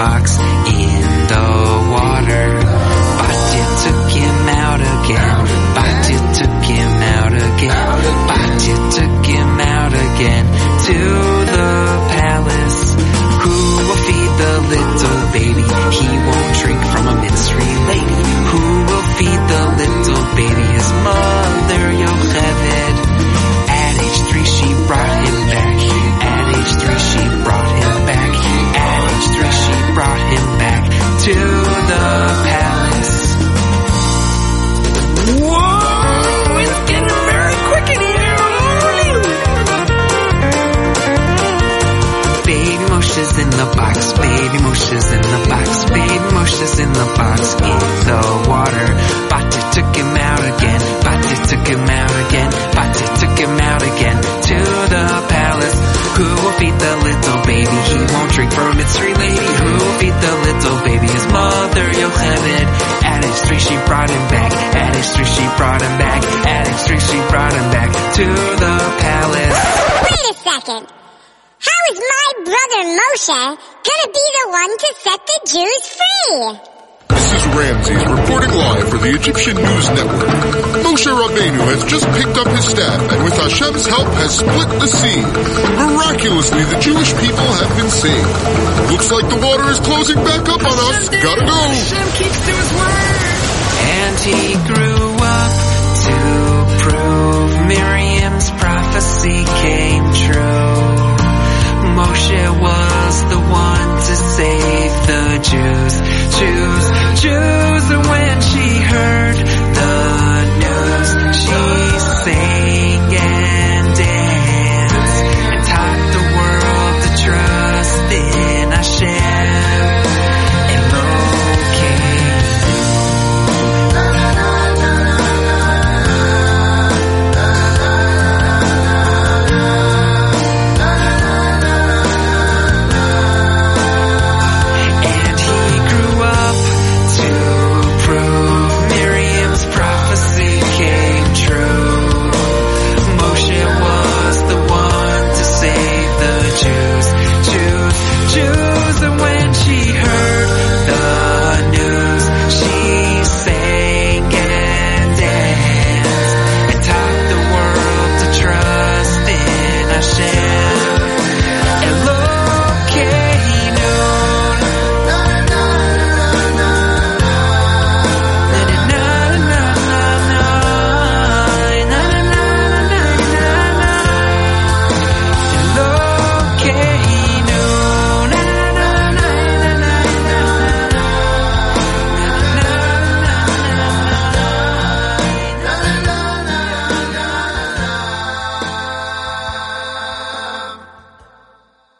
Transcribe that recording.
Box. In Baby Moshe's in the box. Baby Moshe's in the box. Baby Moshe's in the box in the water. Batya took him out again. Batya took him out again. Batya took him out again to the palace. Who will feed the little baby? He won't drink from Mitzri lady. Who will feed the little baby? His mother Yocheved. At age tree, she brought him back. At age tree, she brought him back. At age tree, she brought him back to the palace. Wait a second. How is my brother Moshe gonna be the one to set the Jews free? This is Ramses reporting live for the Egyptian News Network. Moshe Rabbeinu has just picked up his staff and with Hashem's help has split the sea. Miraculously, the Jewish people have been saved. Looks like the water is closing back up on us. Gotta go. And he grew up to prove Miriam's prophecy came Say